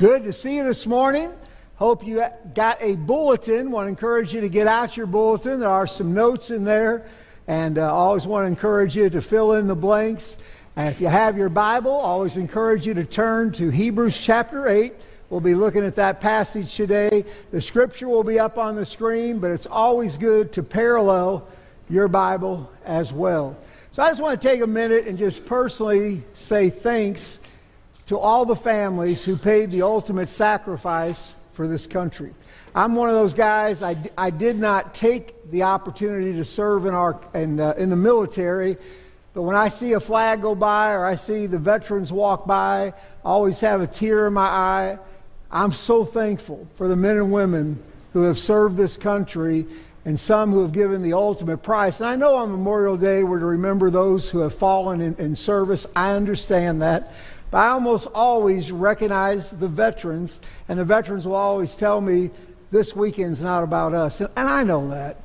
Good to see you this morning. Hope you got a bulletin. Want to encourage you to get out your bulletin. There are some notes in there, and uh, always want to encourage you to fill in the blanks. And if you have your Bible, always encourage you to turn to Hebrews chapter 8. We'll be looking at that passage today. The scripture will be up on the screen, but it's always good to parallel your Bible as well. So I just want to take a minute and just personally say thanks to all the families who paid the ultimate sacrifice for this country. I'm one of those guys, I, I did not take the opportunity to serve in, our, in, the, in the military, but when I see a flag go by or I see the veterans walk by, I always have a tear in my eye. I'm so thankful for the men and women who have served this country and some who have given the ultimate price. And I know on Memorial Day we're to remember those who have fallen in, in service. I understand that. But I almost always recognize the veterans, and the veterans will always tell me, this weekend's not about us. And, and I know that.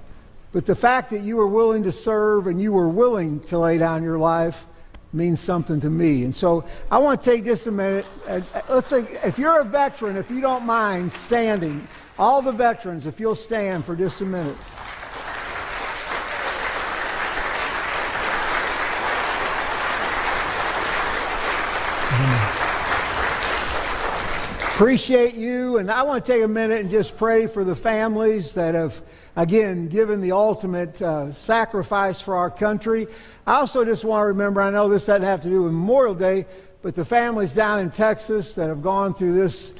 But the fact that you were willing to serve and you were willing to lay down your life means something to me. And so I want to take just a minute. Uh, let's say, if you're a veteran, if you don't mind standing, all the veterans, if you'll stand for just a minute. Appreciate you, and I want to take a minute and just pray for the families that have, again, given the ultimate uh, sacrifice for our country. I also just want to remember I know this doesn't have to do with Memorial Day, but the families down in Texas that have gone through this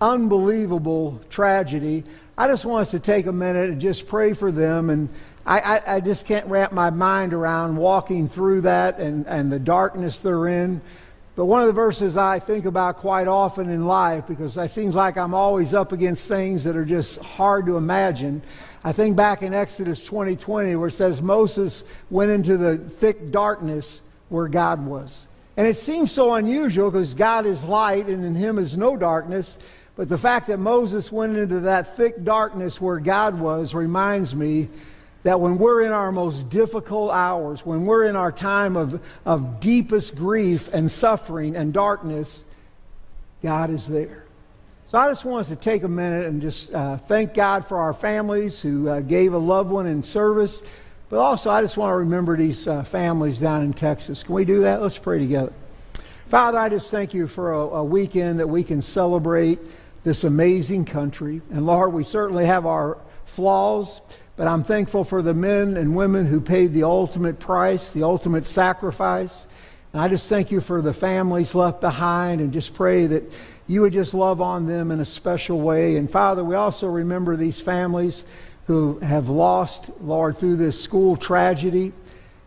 unbelievable tragedy. I just want us to take a minute and just pray for them. And I, I, I just can't wrap my mind around walking through that and, and the darkness they're in. But one of the verses I think about quite often in life, because it seems like I'm always up against things that are just hard to imagine. I think back in Exodus 20:20, 20, where it says Moses went into the thick darkness where God was. And it seems so unusual because God is light and in him is no darkness. But the fact that Moses went into that thick darkness where God was reminds me that when we're in our most difficult hours, when we're in our time of, of deepest grief and suffering and darkness, God is there. So I just want us to take a minute and just uh, thank God for our families who uh, gave a loved one in service. But also, I just want to remember these uh, families down in Texas. Can we do that? Let's pray together. Father, I just thank you for a, a weekend that we can celebrate this amazing country. And Lord, we certainly have our flaws. But I'm thankful for the men and women who paid the ultimate price, the ultimate sacrifice. And I just thank you for the families left behind and just pray that you would just love on them in a special way. And Father, we also remember these families who have lost, Lord, through this school tragedy.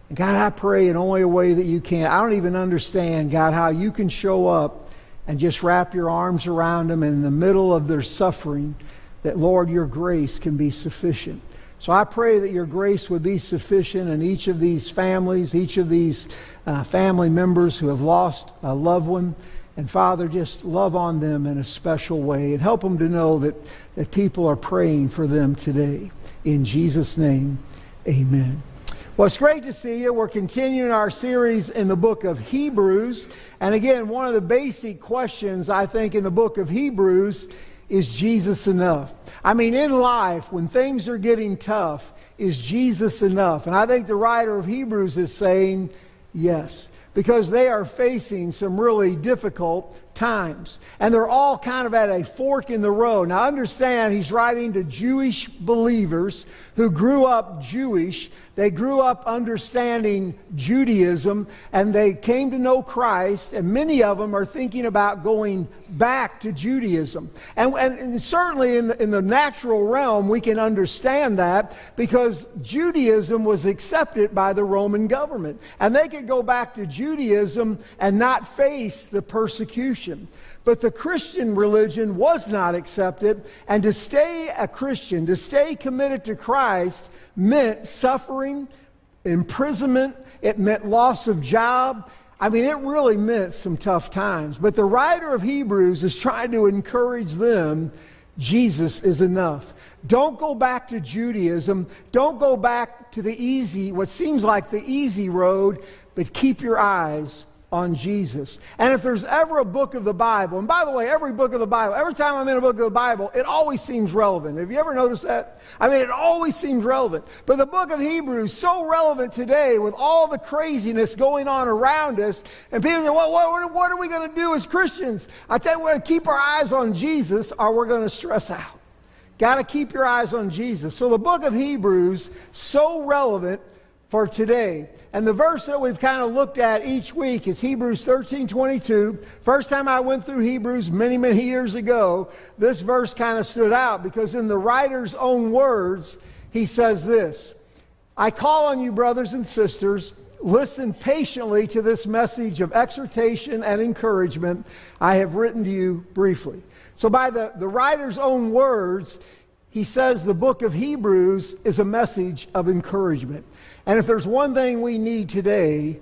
And God, I pray in only a way that you can. I don't even understand, God, how you can show up and just wrap your arms around them in the middle of their suffering, that, Lord, your grace can be sufficient. So I pray that your grace would be sufficient in each of these families, each of these uh, family members who have lost a loved one. And Father, just love on them in a special way and help them to know that, that people are praying for them today. In Jesus' name, amen. Well, it's great to see you. We're continuing our series in the book of Hebrews. And again, one of the basic questions I think in the book of Hebrews is Jesus enough? I mean, in life, when things are getting tough, is Jesus enough? And I think the writer of Hebrews is saying yes, because they are facing some really difficult times. And they're all kind of at a fork in the road. Now, understand, he's writing to Jewish believers who grew up Jewish. They grew up understanding Judaism and they came to know Christ. And many of them are thinking about going back to Judaism. And, and certainly in the, in the natural realm, we can understand that because Judaism was accepted by the Roman government. And they could go back to Judaism and not face the persecution. But the Christian religion was not accepted, and to stay a Christian, to stay committed to Christ, meant suffering, imprisonment, it meant loss of job. I mean, it really meant some tough times. But the writer of Hebrews is trying to encourage them Jesus is enough. Don't go back to Judaism. Don't go back to the easy, what seems like the easy road, but keep your eyes on Jesus. And if there's ever a book of the Bible, and by the way, every book of the Bible, every time I'm in a book of the Bible, it always seems relevant. Have you ever noticed that? I mean, it always seems relevant. But the book of Hebrews, so relevant today with all the craziness going on around us, and people say, well, what, what are we going to do as Christians? I tell you, we're going to keep our eyes on Jesus or we're going to stress out. Got to keep your eyes on Jesus. So the book of Hebrews, so relevant for today. And the verse that we've kind of looked at each week is Hebrews 13 22. First time I went through Hebrews many, many years ago, this verse kind of stood out because in the writer's own words, he says this I call on you, brothers and sisters, listen patiently to this message of exhortation and encouragement I have written to you briefly. So, by the, the writer's own words, he says the book of Hebrews is a message of encouragement. And if there's one thing we need today,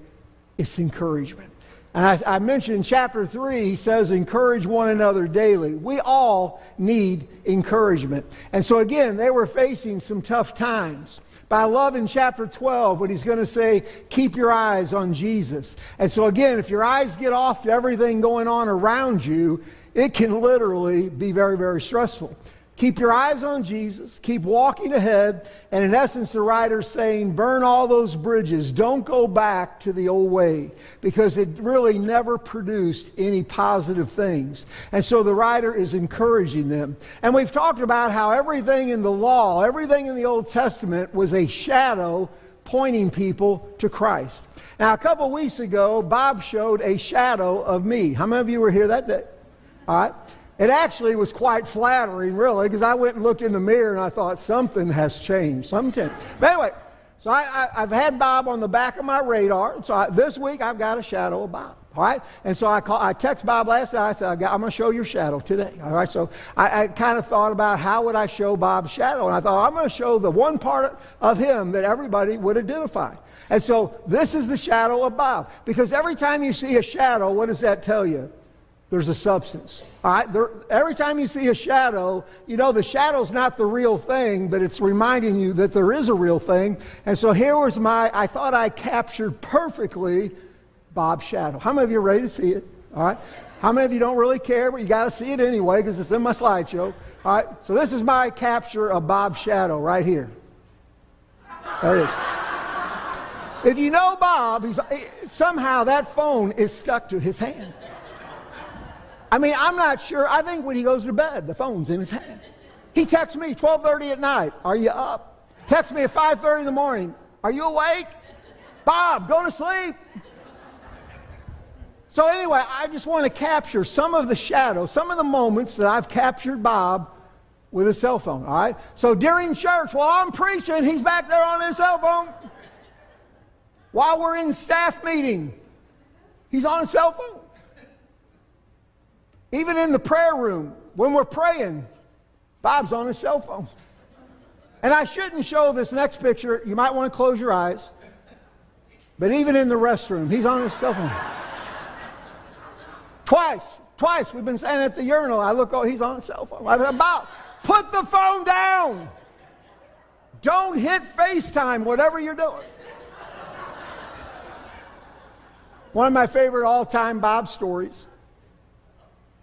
it's encouragement. And I, I, mentioned in chapter 3, he says, encourage one another daily. We all need encouragement. And so, again, they were facing some tough times. But I love in chapter 12 what he's going to say, keep your eyes on Jesus. And so, again, if your eyes get off to everything going on around you, it can literally be very, very stressful. Keep your eyes on Jesus. Keep walking ahead. And in essence, the writer's saying, burn all those bridges. Don't go back to the old way because it really never produced any positive things. And so the writer is encouraging them. And we've talked about how everything in the law, everything in the Old Testament was a shadow pointing people to Christ. Now, a couple weeks ago, Bob showed a shadow of me. How many of you were here that day? All right. It actually was quite flattering, really, because I went and looked in the mirror and I thought something has changed. Something. But anyway, so I, have had Bob on the back of my radar. So I, this week I've got a shadow of Bob. All right, and so I call, I text Bob last night. I said, I am going to show your shadow today. All right, so I, I kind of thought about how would I show Bob's shadow, and I thought I'm going to show the one part of him that everybody would identify. And so this is the shadow of Bob, because every time you see a shadow, what does that tell you? There's a substance. All right? There, every time you see a shadow, you know the shadow's not the real thing, but it's reminding you that there is a real thing. And so here was my, I thought I captured perfectly Bob's shadow. How many of you are ready to see it? All right? How many of you don't really care, but you got to see it anyway because it's in my slideshow? All right? So this is my capture of Bob's shadow right here. There it is. If you know Bob, he's, somehow that phone is stuck to his hand. I mean, I'm not sure. I think when he goes to bed, the phone's in his hand. He texts me 12:30 at night. Are you up? Text me at 5:30 in the morning. Are you awake? Bob, go to sleep. So anyway, I just want to capture some of the shadows, some of the moments that I've captured Bob with his cell phone. All right. So during church, while I'm preaching, he's back there on his cell phone. While we're in staff meeting, he's on his cell phone. Even in the prayer room, when we're praying, Bob's on his cell phone. And I shouldn't show this next picture. You might want to close your eyes. But even in the restroom, he's on his cell phone. twice, twice we've been standing at the urinal. I look, oh, he's on his cell phone. I said, Bob, put the phone down. Don't hit FaceTime, whatever you're doing. One of my favorite all time Bob stories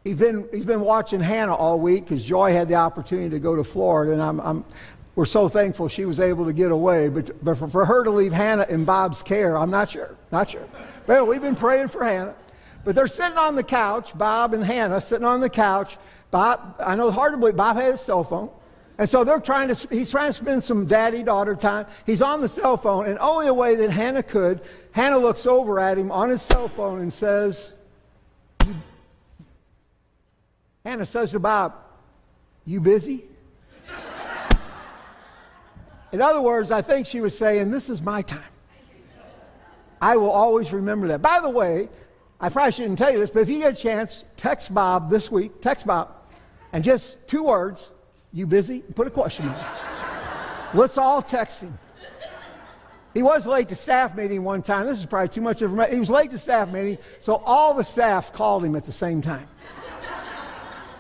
He's been, he's been watching Hannah all week because Joy had the opportunity to go to Florida, and I'm, I'm, we're so thankful she was able to get away. But, but for, for her to leave Hannah in Bob's care, I'm not sure. Not sure. Well, we've been praying for Hannah. But they're sitting on the couch, Bob and Hannah sitting on the couch. Bob, I know it's hard to believe, Bob had his cell phone. And so they're trying to, he's trying to spend some daddy daughter time. He's on the cell phone, and only a way that Hannah could, Hannah looks over at him on his cell phone and says, Hannah says to Bob, You busy? In other words, I think she was saying, This is my time. I will always remember that. By the way, I probably shouldn't tell you this, but if you get a chance, text Bob this week, text Bob, and just two words, you busy? Put a question mark. Let's all text him. He was late to staff meeting one time. This is probably too much information. He was late to staff meeting, so all the staff called him at the same time.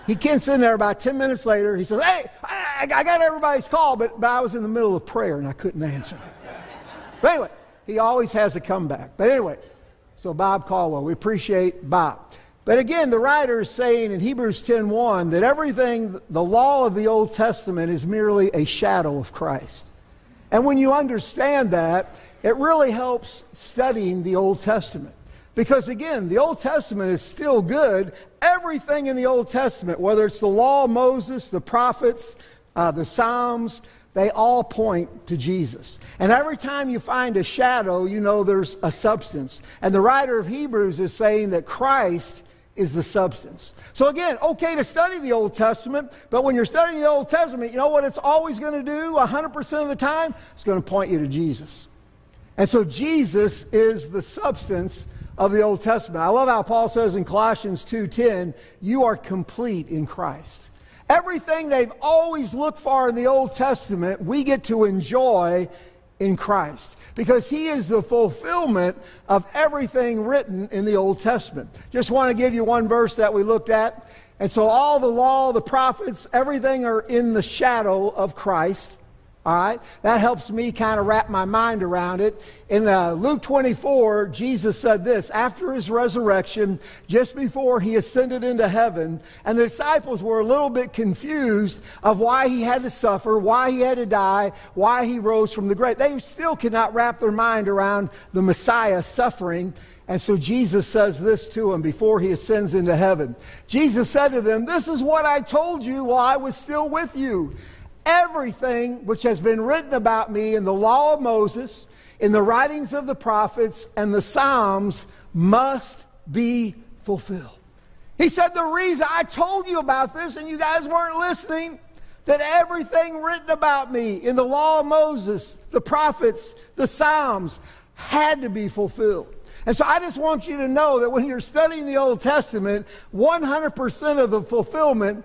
He gets in there about 10 minutes later. He says, Hey, I, I got everybody's call, but, but I was in the middle of prayer and I couldn't answer. But anyway, he always has a comeback. But anyway, So Bob Caldwell, we appreciate Bob. But again, the writer is saying in Hebrews 10:1 that everything, the law of the Old Testament is merely a shadow of Christ. And when you understand that, it really helps studying the Old Testament. Because again, the Old Testament is still good. Everything in the Old Testament, whether it's the law Moses, the prophets, uh, the Psalms, they all point to Jesus. And every time you find a shadow, you know there's a substance. And the writer of Hebrews is saying that Christ is the substance. So again, okay to study the Old Testament, but when you're studying the Old Testament, you know what it's always going to do 100% of the time? It's going to point you to Jesus. And so Jesus is the substance of the Old Testament. I love how Paul says in Colossians 2:10, you are complete in Christ. Everything they've always looked for in the Old Testament, we get to enjoy in Christ because he is the fulfillment of everything written in the Old Testament. Just want to give you one verse that we looked at. And so all the law, the prophets, everything are in the shadow of Christ. All right? That helps me kind of wrap my mind around it. In uh, Luke 24, Jesus said this after his resurrection, just before he ascended into heaven, and the disciples were a little bit confused of why he had to suffer, why he had to die, why he rose from the grave. They still could not wrap their mind around the Messiah suffering. And so Jesus says this to them before he ascends into heaven. Jesus said to them, This is what I told you while I was still with you everything which has been written about me in the law of Moses, in the writings of the prophets, and the Psalms must be fulfilled. He said, The reason I told you about this and you guys weren't listening, that everything written about me in the law of Moses, the prophets, the Psalms had to be fulfilled. And so I just want you to know that when you're studying the Old Testament, 100% of the fulfillment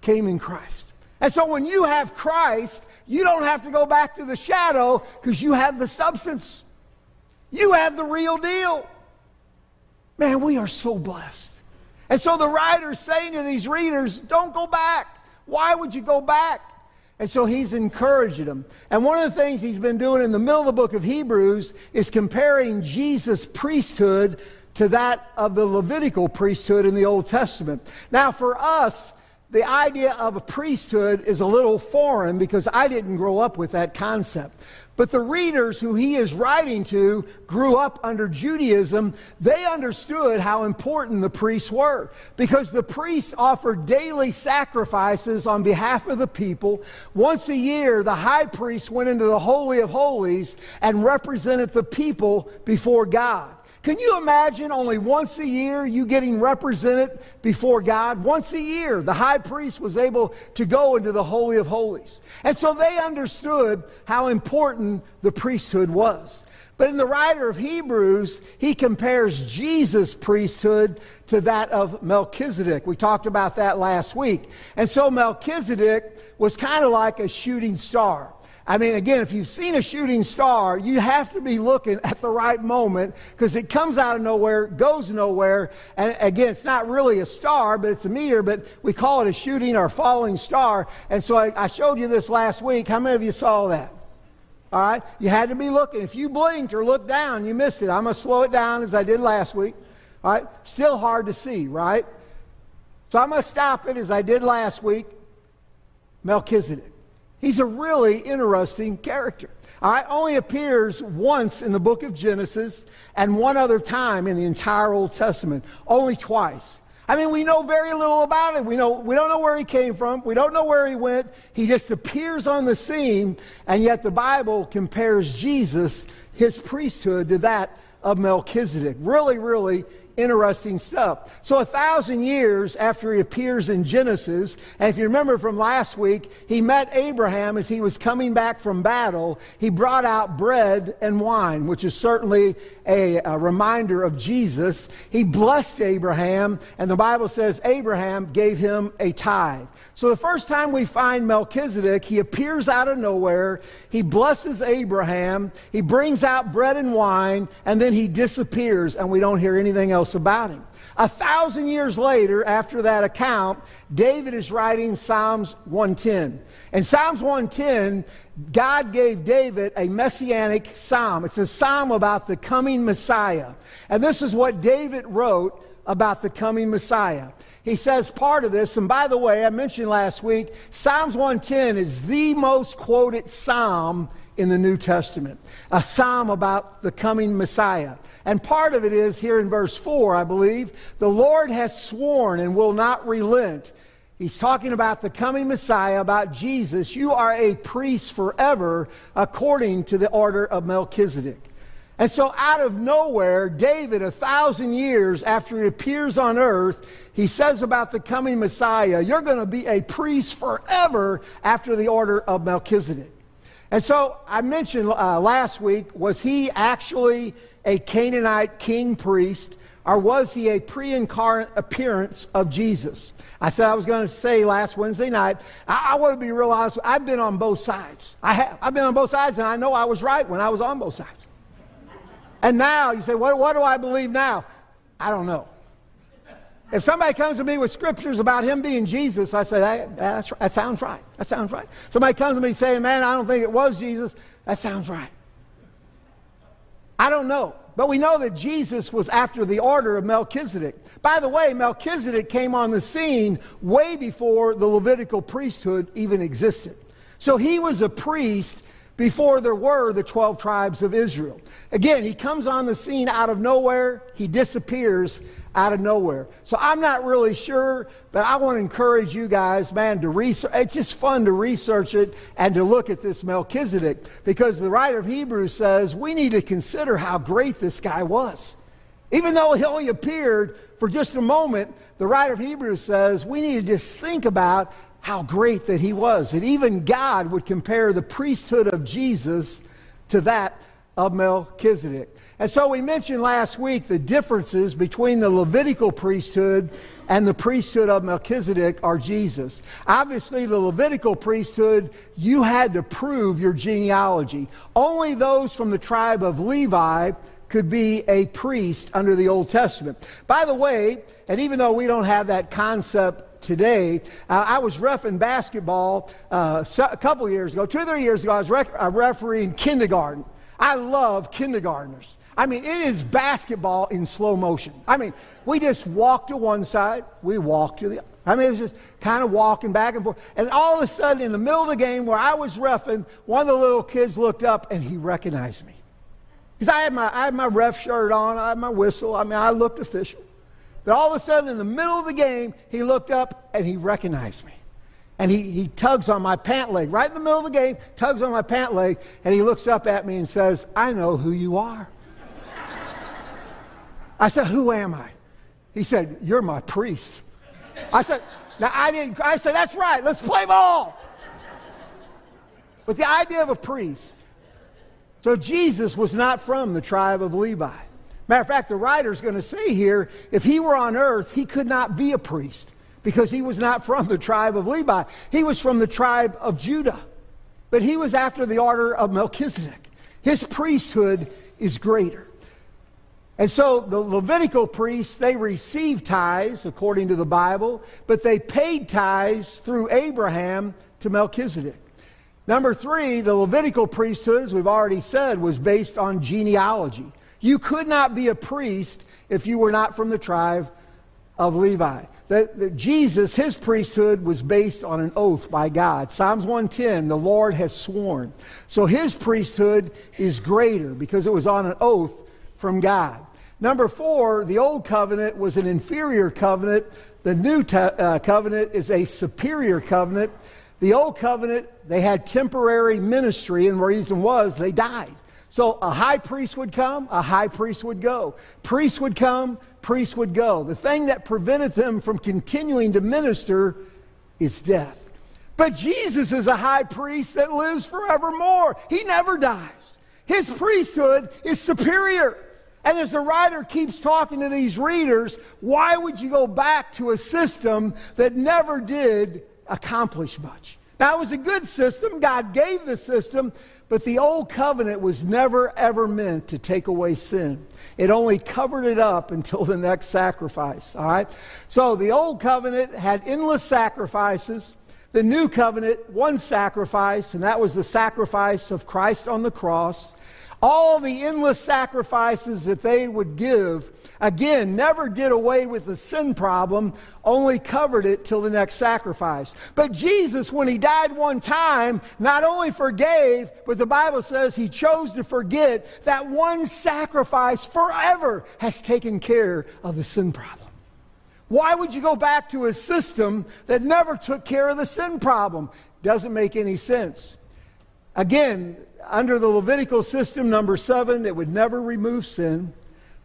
came in Christ. And so when you have Christ, you don't have to go back to the shadow because you have the substance. You have the real deal. Man, we are so blessed. And so the writer's saying to these readers, don't go back. Why would you go back? And so he's encouraging them. And one of the things he's been doing in the middle of the book of Hebrews is comparing Jesus' priesthood to that of the Levitical priesthood in the Old Testament. Now, for us, the idea of a priesthood is a little foreign because I didn't grow up with that concept. But the readers who he is writing to grew up under Judaism. They understood how important the priests were because the priests offered daily sacrifices on behalf of the people. Once a year, the high priest went into the Holy of Holies and represented the people before God. Can you imagine only once a year you getting represented before God? Once a year, the high priest was able to go into the Holy of Holies. And so they understood how important the priesthood was. But in the writer of Hebrews, he compares Jesus' priesthood to that of Melchizedek. We talked about that last week. And so Melchizedek was kind of like a shooting star. I mean, again, if you've seen a shooting star, you have to be looking at the right moment because it comes out of nowhere, goes nowhere. And again, it's not really a star, but it's a meteor, but we call it a shooting or falling star. And so I, I showed you this last week. How many of you saw that? All right? You had to be looking. If you blinked or looked down, you missed it. I'm going to slow it down as I did last week. All right? Still hard to see, right? So I'm going to stop it as I did last week. Melchizedek. He's a really interesting character. All right, only appears once in the book of Genesis and one other time in the entire Old Testament. Only twice. I mean, we know very little about him. We, know, we don't know where he came from. We don't know where he went. He just appears on the scene, and yet the Bible compares Jesus, his priesthood, to that of Melchizedek. Really, really interesting stuff. So, a thousand years after he appears in Genesis, and if you remember from last week, he met Abraham as he was coming back from battle. He brought out bread and wine, which is certainly a, a reminder of Jesus. He blessed Abraham, and the Bible says Abraham gave him a tithe. So, the first time we find Melchizedek, he appears out of nowhere. He blesses Abraham. He brings out bread and wine, and then he disappears, and we don't hear anything else else about him. A thousand years later, after that account, David is writing Psalms 110. And Psalms 110, God gave David a messianic psalm. It's a psalm about the coming Messiah. And this is what David wrote about the coming Messiah. He says part of this, and by the way, I mentioned last week, Psalms 110 is the most quoted psalm in the New Testament, a psalm about the coming Messiah. And part of it is here in verse 4, I believe, the Lord has sworn and will not relent. He's talking about the coming Messiah, about Jesus. You are a priest forever according to the order of Melchizedek. And so, out of nowhere, David, a thousand years after he appears on earth, he says about the coming Messiah, You're going to be a priest forever after the order of Melchizedek. And so, I mentioned uh, last week, was he actually a Canaanite king priest, or was he a pre incarnate appearance of Jesus? I said I was going to say last Wednesday night, I, I want to be real honest. I've been on both sides. I have. I've been on both sides, and I know I was right when I was on both sides. And now you say, what, what do I believe now? I don't know. If somebody comes to me with scriptures about him being Jesus, I say, that, that's, that sounds right. That sounds right. Somebody comes to me saying, man, I don't think it was Jesus, that sounds right. I don't know. But we know that Jesus was after the order of Melchizedek. By the way, Melchizedek came on the scene way before the Levitical priesthood even existed. So he was a priest before there were the 12 tribes of Israel. Again, he comes on the scene out of nowhere, he disappears out of nowhere. So I'm not really sure, but I want to encourage you guys, man, to research. It's just fun to research it and to look at this Melchizedek because the writer of Hebrews says we need to consider how great this guy was. Even though he only appeared for just a moment, the writer of Hebrews says we need to just think about how great that he was. That even God would compare the priesthood of Jesus to that of Melchizedek. And so we mentioned last week the differences between the Levitical priesthood and the priesthood of Melchizedek are Jesus. Obviously, the Levitical priesthood, you had to prove your genealogy. Only those from the tribe of Levi could be a priest under the Old Testament. By the way, and even though we don't have that concept today. Uh, I was roughing basketball uh, a couple years ago, two or three years ago. I was rec- uh, refereeing kindergarten. I love kindergartners. I mean, it is basketball in slow motion. I mean, we just walk to one side, we walk to the other. I mean, it was just kind of walking back and forth. And all of a sudden, in the middle of the game where I was roughing, one of the little kids looked up and he recognized me. Because I, had my, I had my ref shirt on, I had my whistle. I mean, I looked official. But all of a sudden, in the middle of the game, he looked up and he recognized me. And he, he tugs on my pant leg, right in the middle of the game, tugs on my pant leg, and he looks up at me and says, I know who you are. I said, Who am I? He said, You're my priest. I said, Now I didn't, I said, That's right, let's play ball. But the idea of a priest. So Jesus was not from the tribe of Levi. Matter of fact, the writer's going to say here if he were on earth, he could not be a priest because he was not from the tribe of Levi. He was from the tribe of Judah. But he was after the order of Melchizedek. His priesthood is greater. And so the Levitical priests, they received tithes according to the Bible, but they paid tithes through Abraham to Melchizedek. Number three, the Levitical priesthood, as we've already said, was based on genealogy. You could not be a priest if you were not from the tribe of Levi. That, that, Jesus, his priesthood was based on an oath by God. Psalms 110, the Lord has sworn. So his priesthood is greater because it was on an oath from God. Number four, the old covenant was an inferior covenant. The new uh, covenant is a superior covenant. The old covenant, they had temporary ministry, and the reason was they died. So a high priest would come, a high priest would go. Priests would come, priests would go. The thing that prevented them from continuing to minister is death. But Jesus is a high priest that lives forevermore. He never dies. His priesthood is superior. And as the writer keeps talking to these readers, why would you go back to a system that never did accomplish much? That was a good system. God gave the system, But the old covenant was never, ever meant to take away sin. It only covered it up until the next sacrifice. All right? So the old covenant had endless sacrifices. The new covenant, one sacrifice, and that was the sacrifice of Christ on the cross. All the endless sacrifices that they would give, again, never did away with the sin problem, only covered it till the next sacrifice. But Jesus, when he died one time, not only forgave, but the Bible says he chose to forget that one sacrifice forever has taken care of the sin problem. Why would you go back to a system that never took care of the sin problem? Doesn't make any sense. Again, under the Levitical system, number seven, it would never remove sin.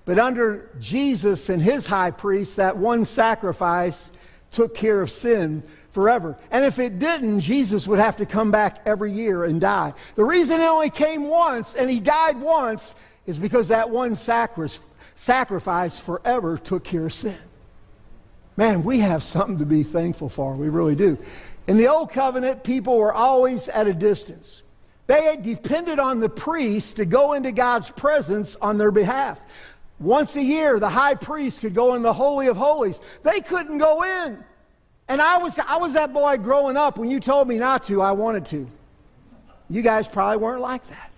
But under Jesus and his high priest, that one sacrifice took care of sin forever. And if it didn't, Jesus would have to come back every year and die. The reason he only came once and he died once is because that one sacrifice forever took care of sin. Man, we have something to be thankful for. We really do. In the old covenant, people were always at a distance. They depended on the priest to go into God's presence on their behalf. Once a year, the high priest could go in the Holy of Holies. They couldn't go in. And I was, I was that boy growing up. When you told me not to, I wanted to. You guys probably weren't like that.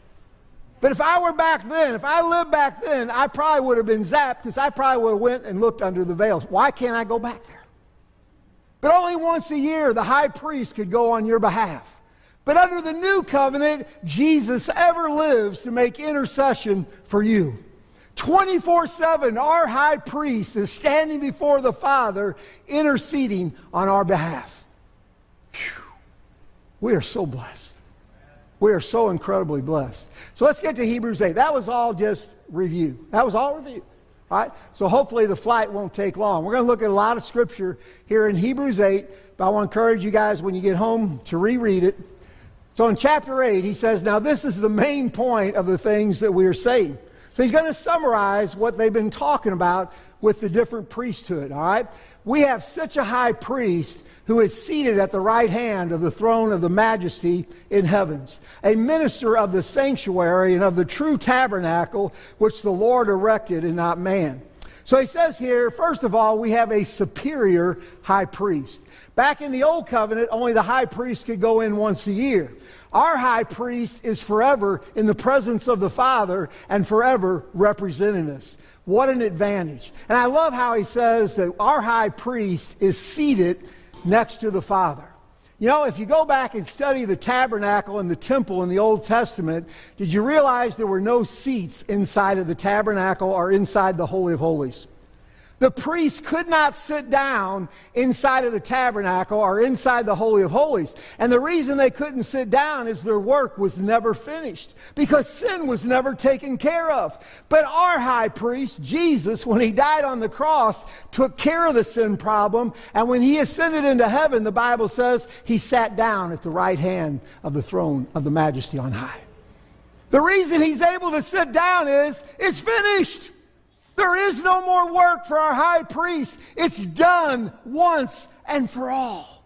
But if I were back then, if I lived back then, I probably would have been zapped because I probably would have went and looked under the veils. Why can't I go back there? But only once a year, the high priest could go on your behalf. But under the new covenant, Jesus ever lives to make intercession for you. 24 7, our high priest is standing before the Father, interceding on our behalf. Whew. We are so blessed. We are so incredibly blessed. So let's get to Hebrews 8. That was all just review. That was all review. All right? So hopefully the flight won't take long. We're going to look at a lot of scripture here in Hebrews 8, but I want to encourage you guys when you get home to reread it so in chapter 8, he says, Now this is the main point of the things that we are saying. So he's going to summarize what they've been talking about with the different priesthood, all right? We have such a high priest who is seated at the right hand of the throne of the majesty in heavens, a minister of the sanctuary and of the true tabernacle which the Lord erected and not man. So he says here, first of all, we have a superior high priest. Back in the old covenant, only the high priest could go in once a year. Our high priest is forever in the presence of the Father and forever representing us. What an advantage. And I love how he says that our high priest is seated next to the Father. You know, if you go back and study the tabernacle and the temple in the Old Testament, did you realize there were no seats inside of the tabernacle or inside the Holy of Holies? The priests could not sit down inside of the tabernacle or inside the Holy of Holies. And the reason they couldn't sit down is their work was never finished because sin was never taken care of. But our high priest, Jesus, when he died on the cross, took care of the sin problem. And when he ascended into heaven, the Bible says he sat down at the right hand of the throne of the majesty on high. The reason he's able to sit down is it's finished. There is no more work for our high priest. It's done once and for all.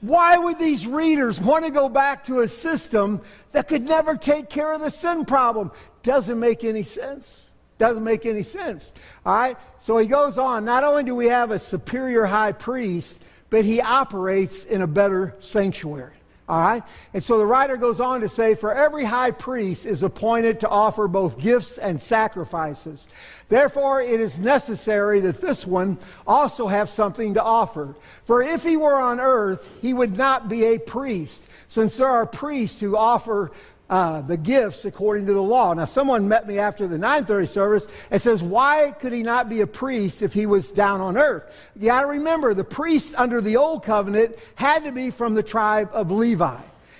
Why would these readers want to go back to a system that could never take care of the sin problem? Doesn't make any sense. Doesn't make any sense. All right? So he goes on. Not only do we have a superior high priest, but he operates in a better sanctuary. All right? And so the writer goes on to say, For every high priest is appointed to offer both gifts and sacrifices. Therefore, it is necessary that this one also have something to offer. For if he were on earth, he would not be a priest, since there are priests who offer uh, the gifts according to the law. Now, someone met me after the 9:30 service and says, "Why could he not be a priest if he was down on earth?" You got to remember, the priest under the old covenant had to be from the tribe of Levi.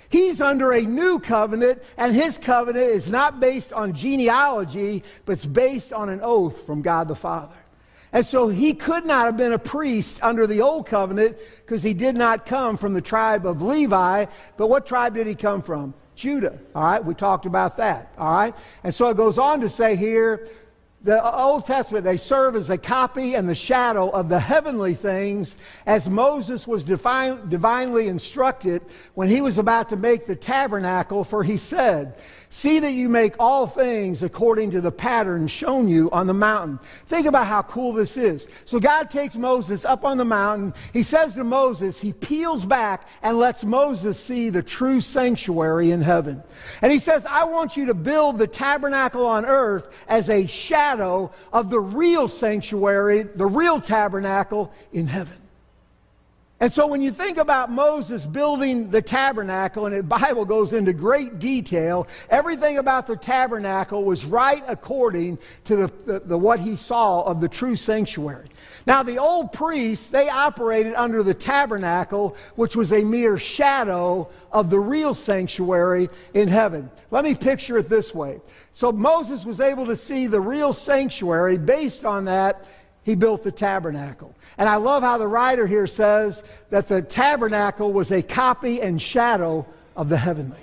He's under a new covenant, and his covenant is not based on genealogy, but it's based on an oath from God the Father. And so he could not have been a priest under the old covenant because he did not come from the tribe of Levi. But what tribe did he come from? Judah. All right, we talked about that. All right, and so it goes on to say here the Old Testament, they serve as a copy and the shadow of the heavenly things as Moses was divine, divinely instructed when he was about to make the tabernacle, for he said, See that you make all things according to the pattern shown you on the mountain. Think about how cool this is. So God takes Moses up on the mountain. He says to Moses, he peels back and lets Moses see the true sanctuary in heaven. And he says, I want you to build the tabernacle on earth as a shadow of the real sanctuary, the real tabernacle in heaven. And so when you think about Moses building the tabernacle, and the Bible goes into great detail, everything about the tabernacle was right according to the, the, the, what he saw of the true sanctuary. Now, the old priests, they operated under the tabernacle, which was a mere shadow of the real sanctuary in heaven. Let me picture it this way. So Moses was able to see the real sanctuary based on that he built the tabernacle. And I love how the writer here says that the tabernacle was a copy and shadow of the heavenly.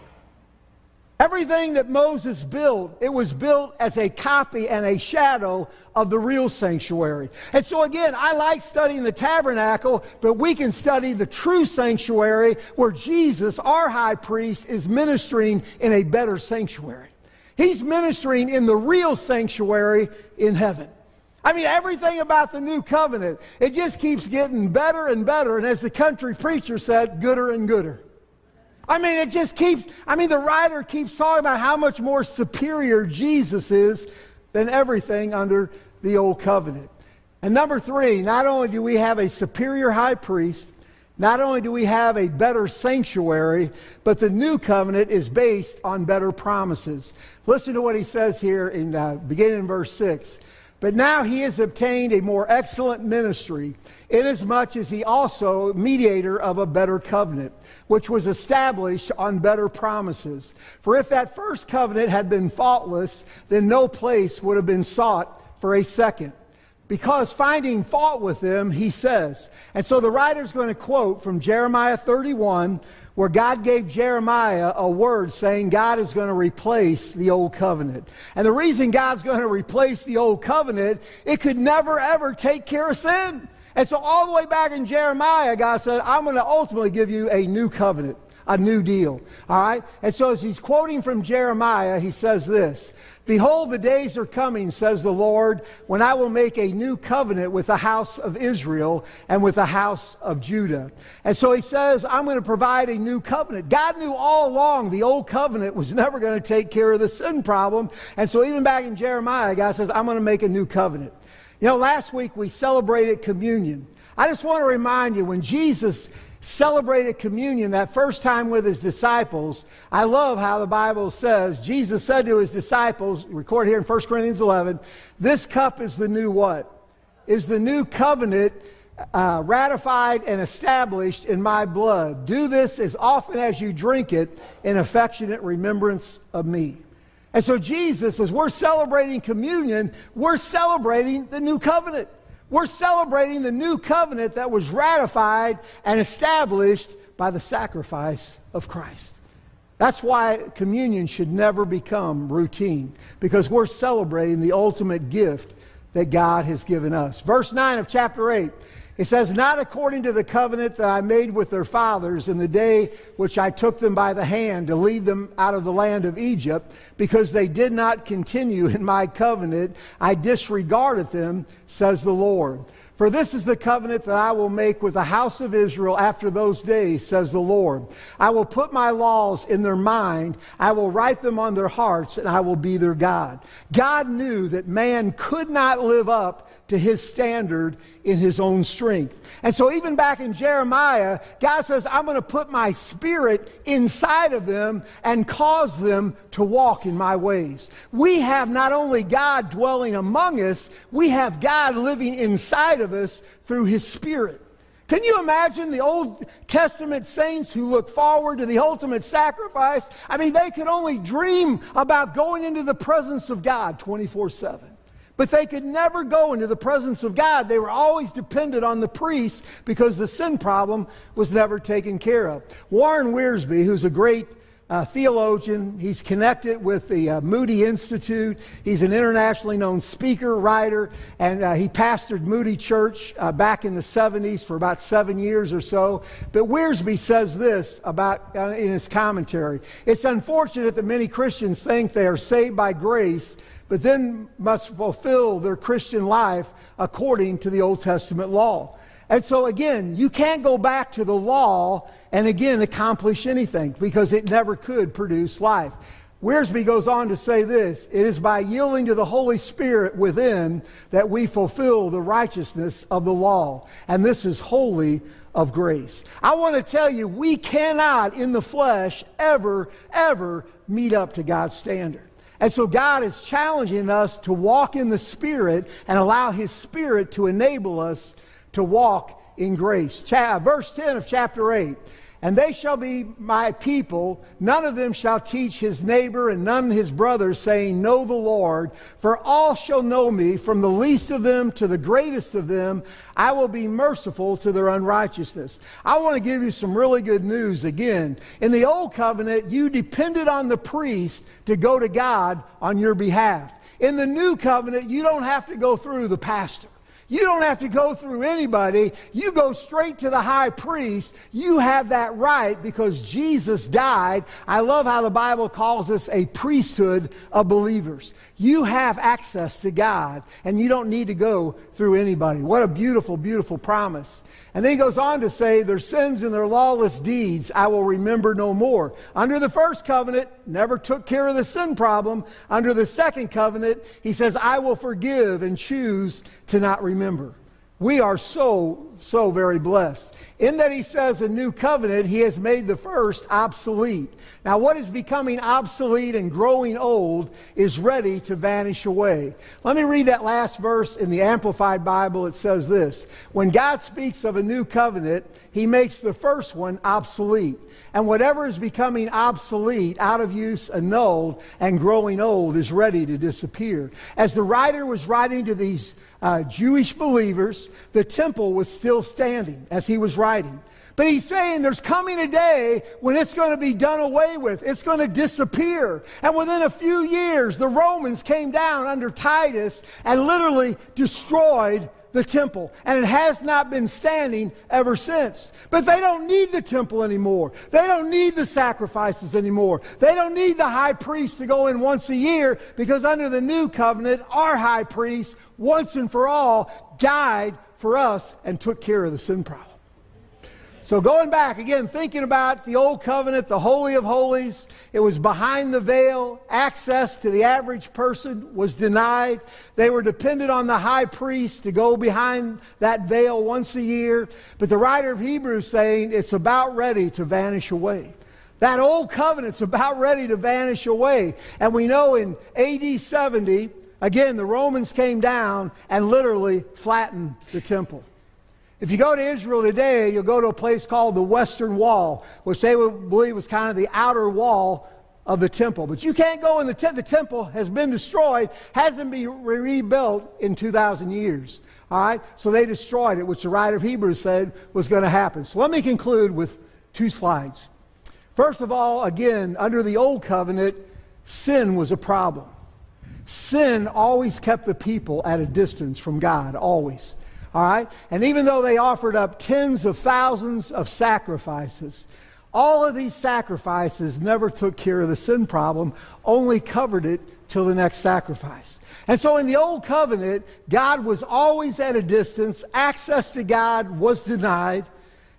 Everything that Moses built, it was built as a copy and a shadow of the real sanctuary. And so again, I like studying the tabernacle, but we can study the true sanctuary where Jesus, our high priest, is ministering in a better sanctuary. He's ministering in the real sanctuary in heaven. I mean, everything about the new covenant, it just keeps getting better and better. And as the country preacher said, gooder and gooder. I mean, it just keeps, I mean, the writer keeps talking about how much more superior Jesus is than everything under the old covenant. And number three, not only do we have a superior high priest, not only do we have a better sanctuary, but the new covenant is based on better promises. Listen to what he says here in uh, beginning in verse 6. But now he has obtained a more excellent ministry, inasmuch as he also mediator of a better covenant, which was established on better promises. For if that first covenant had been faultless, then no place would have been sought for a second. Because finding fault with them, he says. And so the writer's going to quote from Jeremiah 31, where God gave Jeremiah a word saying God is going to replace the old covenant. And the reason God's going to replace the old covenant, it could never ever take care of sin. And so all the way back in Jeremiah, God said, I'm going to ultimately give you a new covenant, a new deal. All right? And so as he's quoting from Jeremiah, he says this Behold, the days are coming, says the Lord, when I will make a new covenant with the house of Israel and with the house of Judah. And so he says, I'm going to provide a new covenant. God knew all along the old covenant was never going to take care of the sin problem. And so even back in Jeremiah, God says, I'm going to make a new covenant. You know, last week we celebrated communion. I just want to remind you when Jesus celebrated communion that first time with his disciples, I love how the Bible says, Jesus said to his disciples, record here in 1 Corinthians 11, this cup is the new what? Is the new covenant uh, ratified and established in my blood. Do this as often as you drink it in affectionate remembrance of me. And so, Jesus, as we're celebrating communion, we're celebrating the new covenant. We're celebrating the new covenant that was ratified and established by the sacrifice of Christ. That's why communion should never become routine, because we're celebrating the ultimate gift that God has given us. Verse 9 of chapter 8 it says, Not according to the covenant that I made with their fathers in the day which I took them by the hand to lead them out of the land of Egypt, because they did not continue in my covenant, I disregarded them, says the Lord. For this is the covenant that I will make with the house of Israel after those days, says the Lord. I will put my laws in their mind, I will write them on their hearts, and I will be their God. God knew that man could not live up to his standard in his own strength. And so, even back in Jeremiah, God says, I'm going to put my spirit inside of them and cause them to walk in my ways. We have not only God dwelling among us, we have God living inside of us through his spirit. Can you imagine the Old Testament saints who look forward to the ultimate sacrifice? I mean, they could only dream about going into the presence of God 24 7. But they could never go into the presence of God. They were always dependent on the priests because the sin problem was never taken care of. Warren Wiersbe, who's a great uh, theologian. He's connected with the uh, Moody Institute. He's an internationally known speaker, writer, and uh, he pastored Moody Church uh, back in the 70s for about seven years or so. But Wiersbe says this about uh, in his commentary. It's unfortunate that many Christians think they are saved by grace, but then must fulfill their Christian life according to the Old Testament law. And so, again, you can't go back to the law and again accomplish anything because it never could produce life. Wiersbe goes on to say this it is by yielding to the Holy Spirit within that we fulfill the righteousness of the law. And this is wholly of grace. I want to tell you, we cannot in the flesh ever, ever meet up to God's standard. And so God is challenging us to walk in the Spirit and allow His Spirit to enable us to walk in grace. Verse 10 of chapter 8. And they shall be my people. None of them shall teach his neighbor and none his brother, saying, Know the Lord. For all shall know me, from the least of them to the greatest of them. I will be merciful to their unrighteousness. I want to give you some really good news again. In the old covenant, you depended on the priest to go to God on your behalf. In the new covenant, you don't have to go through the pastor. You don't have to go through anybody. You go straight to the high priest. You have that right because Jesus died. I love how the Bible calls us a priesthood of believers. You have access to God and you don't need to go through anybody. What a beautiful, beautiful promise. And then he goes on to say, Their sins and their lawless deeds I will remember no more. Under the first covenant, never took care of the sin problem. Under the second covenant, he says, I will forgive and choose to not remember. We are so, so very blessed. In that he says a new covenant, he has made the first obsolete. Now, what is becoming obsolete and growing old is ready to vanish away. Let me read that last verse in the Amplified Bible. It says this When God speaks of a new covenant, he makes the first one obsolete. And whatever is becoming obsolete, out of use, annulled, and growing old is ready to disappear. As the writer was writing to these uh, Jewish believers, the temple was still standing as he was writing. But he's saying there's coming a day when it's going to be done away with. It's going to disappear. And within a few years, the Romans came down under Titus and literally destroyed the temple. And it has not been standing ever since. But they don't need the temple anymore. They don't need the sacrifices anymore. They don't need the high priest to go in once a year because under the new covenant, our high priest, once and for all, died for us and took care of the sin problem. So, going back again, thinking about the Old Covenant, the Holy of Holies, it was behind the veil. Access to the average person was denied. They were dependent on the high priest to go behind that veil once a year. But the writer of Hebrews saying it's about ready to vanish away. That old covenant's about ready to vanish away. And we know in AD 70, again, the Romans came down and literally flattened the temple. If you go to Israel today, you'll go to a place called the Western Wall, which they would believe was kind of the outer wall of the temple. But you can't go in the temple. The temple has been destroyed, hasn't been rebuilt in 2,000 years. All right? So they destroyed it, which the writer of Hebrews said was going to happen. So let me conclude with two slides. First of all, again, under the old covenant, sin was a problem. Sin always kept the people at a distance from God, always. All right? And even though they offered up tens of thousands of sacrifices, all of these sacrifices never took care of the sin problem, only covered it till the next sacrifice. And so in the old covenant, God was always at a distance, access to God was denied.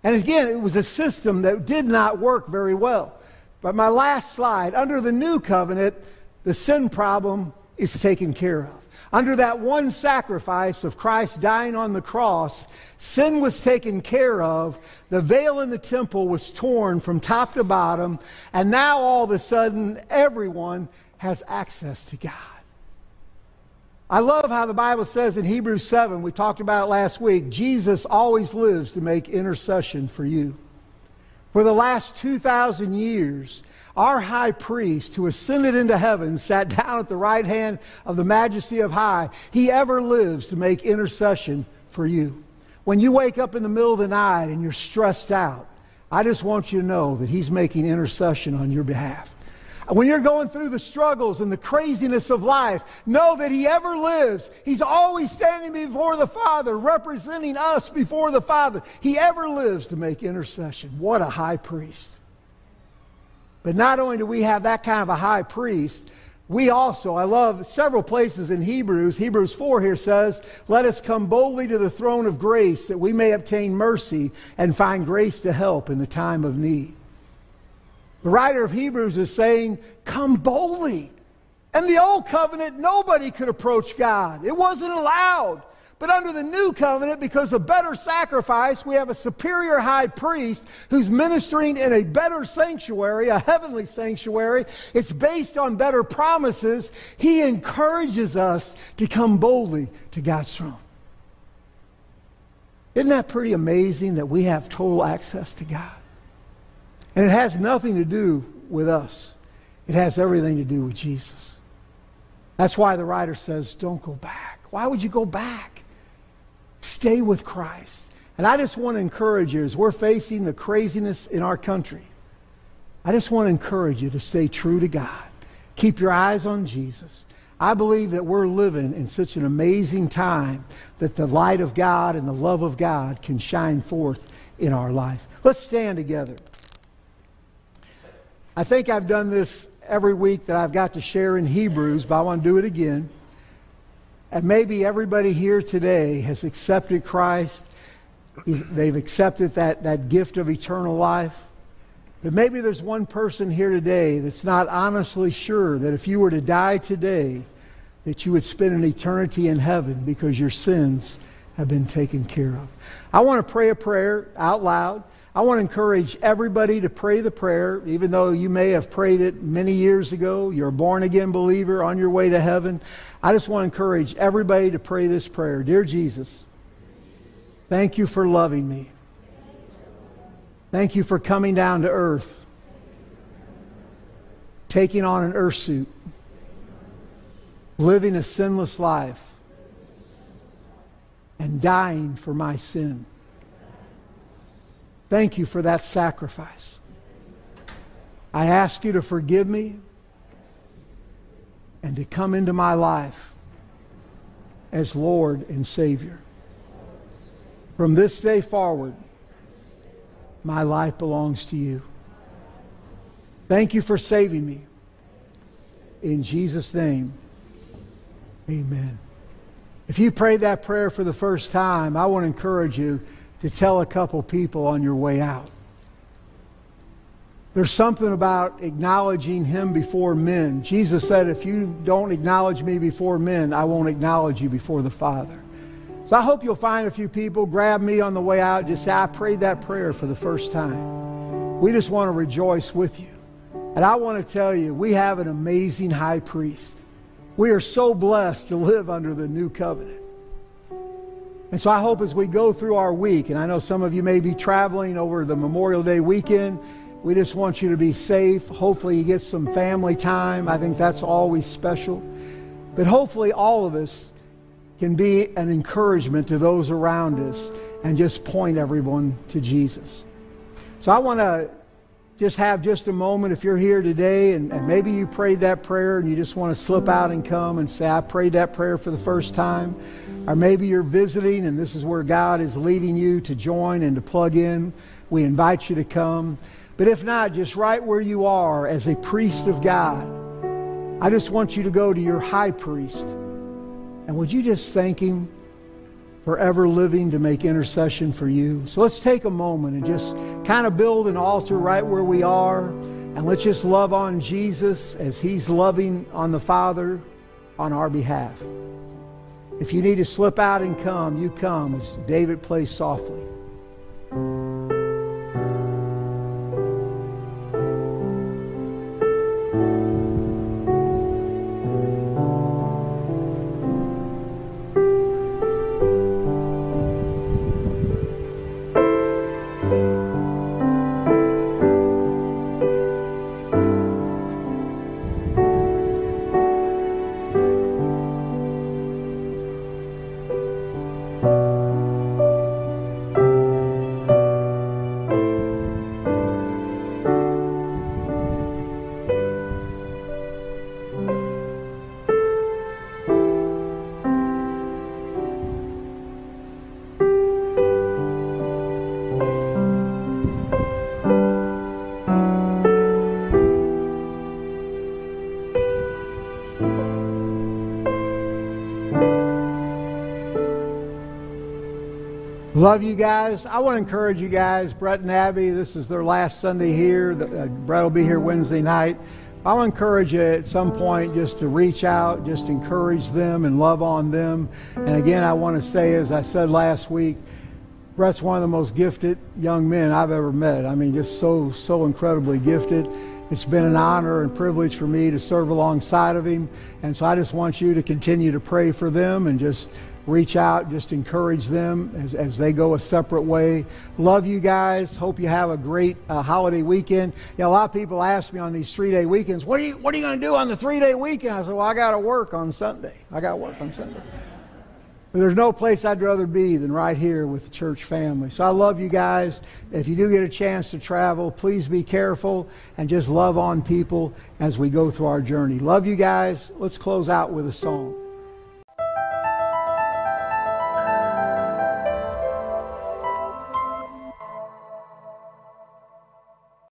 And again, it was a system that did not work very well. But my last slide, under the new covenant, the sin problem is taken care of. Under that one sacrifice of Christ dying on the cross, sin was taken care of. The veil in the temple was torn from top to bottom. And now all of a sudden, everyone has access to God. I love how the Bible says in Hebrews 7, we talked about it last week, Jesus always lives to make intercession for you. For the last 2,000 years, our high priest who ascended into heaven, sat down at the right hand of the majesty of high, he ever lives to make intercession for you. When you wake up in the middle of the night and you're stressed out, I just want you to know that He's making intercession on your behalf. When you're going through the struggles and the craziness of life, know that He ever lives. He's always standing before the Father, representing us before the Father. He ever lives to make intercession. What a high priest. But not only do we have that kind of a high priest, we also, I love several places in Hebrews. Hebrews 4 here says, Let us come boldly to the throne of grace that we may obtain mercy and find grace to help in the time of need. The writer of Hebrews is saying, Come boldly. And the old covenant, nobody could approach God, it wasn't allowed. But under the new covenant, because of better sacrifice, we have a superior high priest who's ministering in a better sanctuary, a heavenly sanctuary. It's based on better promises. He encourages us to come boldly to God's throne. Isn't that pretty amazing that we have total access to God? And it has nothing to do with us, it has everything to do with Jesus. That's why the writer says, Don't go back. Why would you go back? Stay with Christ. And I just want to encourage you as we're facing the craziness in our country. I just want to encourage you to stay true to God. Keep your eyes on Jesus. I believe that we're living in such an amazing time that the light of God and the love of God can shine forth in our life. Let's stand together. I think I've done this every week that I've got to share in Hebrews, but I want to do it again. And maybe everybody here today has accepted Christ. They've accepted that, that gift of eternal life. But maybe there's one person here today that's not honestly sure that if you were to die today, that you would spend an eternity in heaven because your sins have been taken care of. I want to pray a prayer out loud. I want to encourage everybody to pray the prayer, even though you may have prayed it many years ago. You're a born again believer on your way to heaven. I just want to encourage everybody to pray this prayer Dear Jesus, thank you for loving me. Thank you for coming down to earth, taking on an earth suit, living a sinless life, and dying for my sin. Thank you for that sacrifice. I ask you to forgive me and to come into my life as Lord and Savior. From this day forward, my life belongs to you. Thank you for saving me. In Jesus' name, amen. If you prayed that prayer for the first time, I want to encourage you to tell a couple people on your way out. There's something about acknowledging him before men. Jesus said, If you don't acknowledge me before men, I won't acknowledge you before the Father. So I hope you'll find a few people, grab me on the way out, just say, I prayed that prayer for the first time. We just want to rejoice with you. And I want to tell you, we have an amazing high priest. We are so blessed to live under the new covenant. And so I hope as we go through our week, and I know some of you may be traveling over the Memorial Day weekend, we just want you to be safe. Hopefully, you get some family time. I think that's always special. But hopefully, all of us can be an encouragement to those around us and just point everyone to Jesus. So I want to just have just a moment if you're here today and, and, maybe you prayed that prayer and you just want to slip out and come and say, I prayed that prayer for the first time. Or maybe you're visiting and this is where God is leading you to join and to plug in. We invite you to come. But if not, just right where you are as a priest of God, I just want you to go to your high priest. And would you just thank him for ever living to make intercession for you? So let's take a moment and just kind of build an altar right where we are. And let's just love on Jesus as he's loving on the Father on our behalf. If you need to slip out and come, you come as David plays softly. Love you guys. I want to encourage you guys. Brett and Abby, this is their last Sunday here. Uh, Brett will be here Wednesday night. I want to encourage you at some point just to reach out, just encourage them and love on them. And again, I want to say, as I said last week, Brett's one of the most gifted young men I've ever met. I mean, just so, so incredibly gifted. It's been an honor and privilege for me to serve alongside of him. And so I just want you to continue to pray for them and just reach out, just encourage them as, as they go a separate way. Love you guys. Hope you have a great uh, holiday weekend. You know, a lot of people ask me on these three day weekends, what are you, what are you going to do on the three day weekend? I said, well, I got to work on Sunday. I got to work on Sunday. There's no place I'd rather be than right here with the church family. So I love you guys. If you do get a chance to travel, please be careful and just love on people as we go through our journey. Love you guys. Let's close out with a song.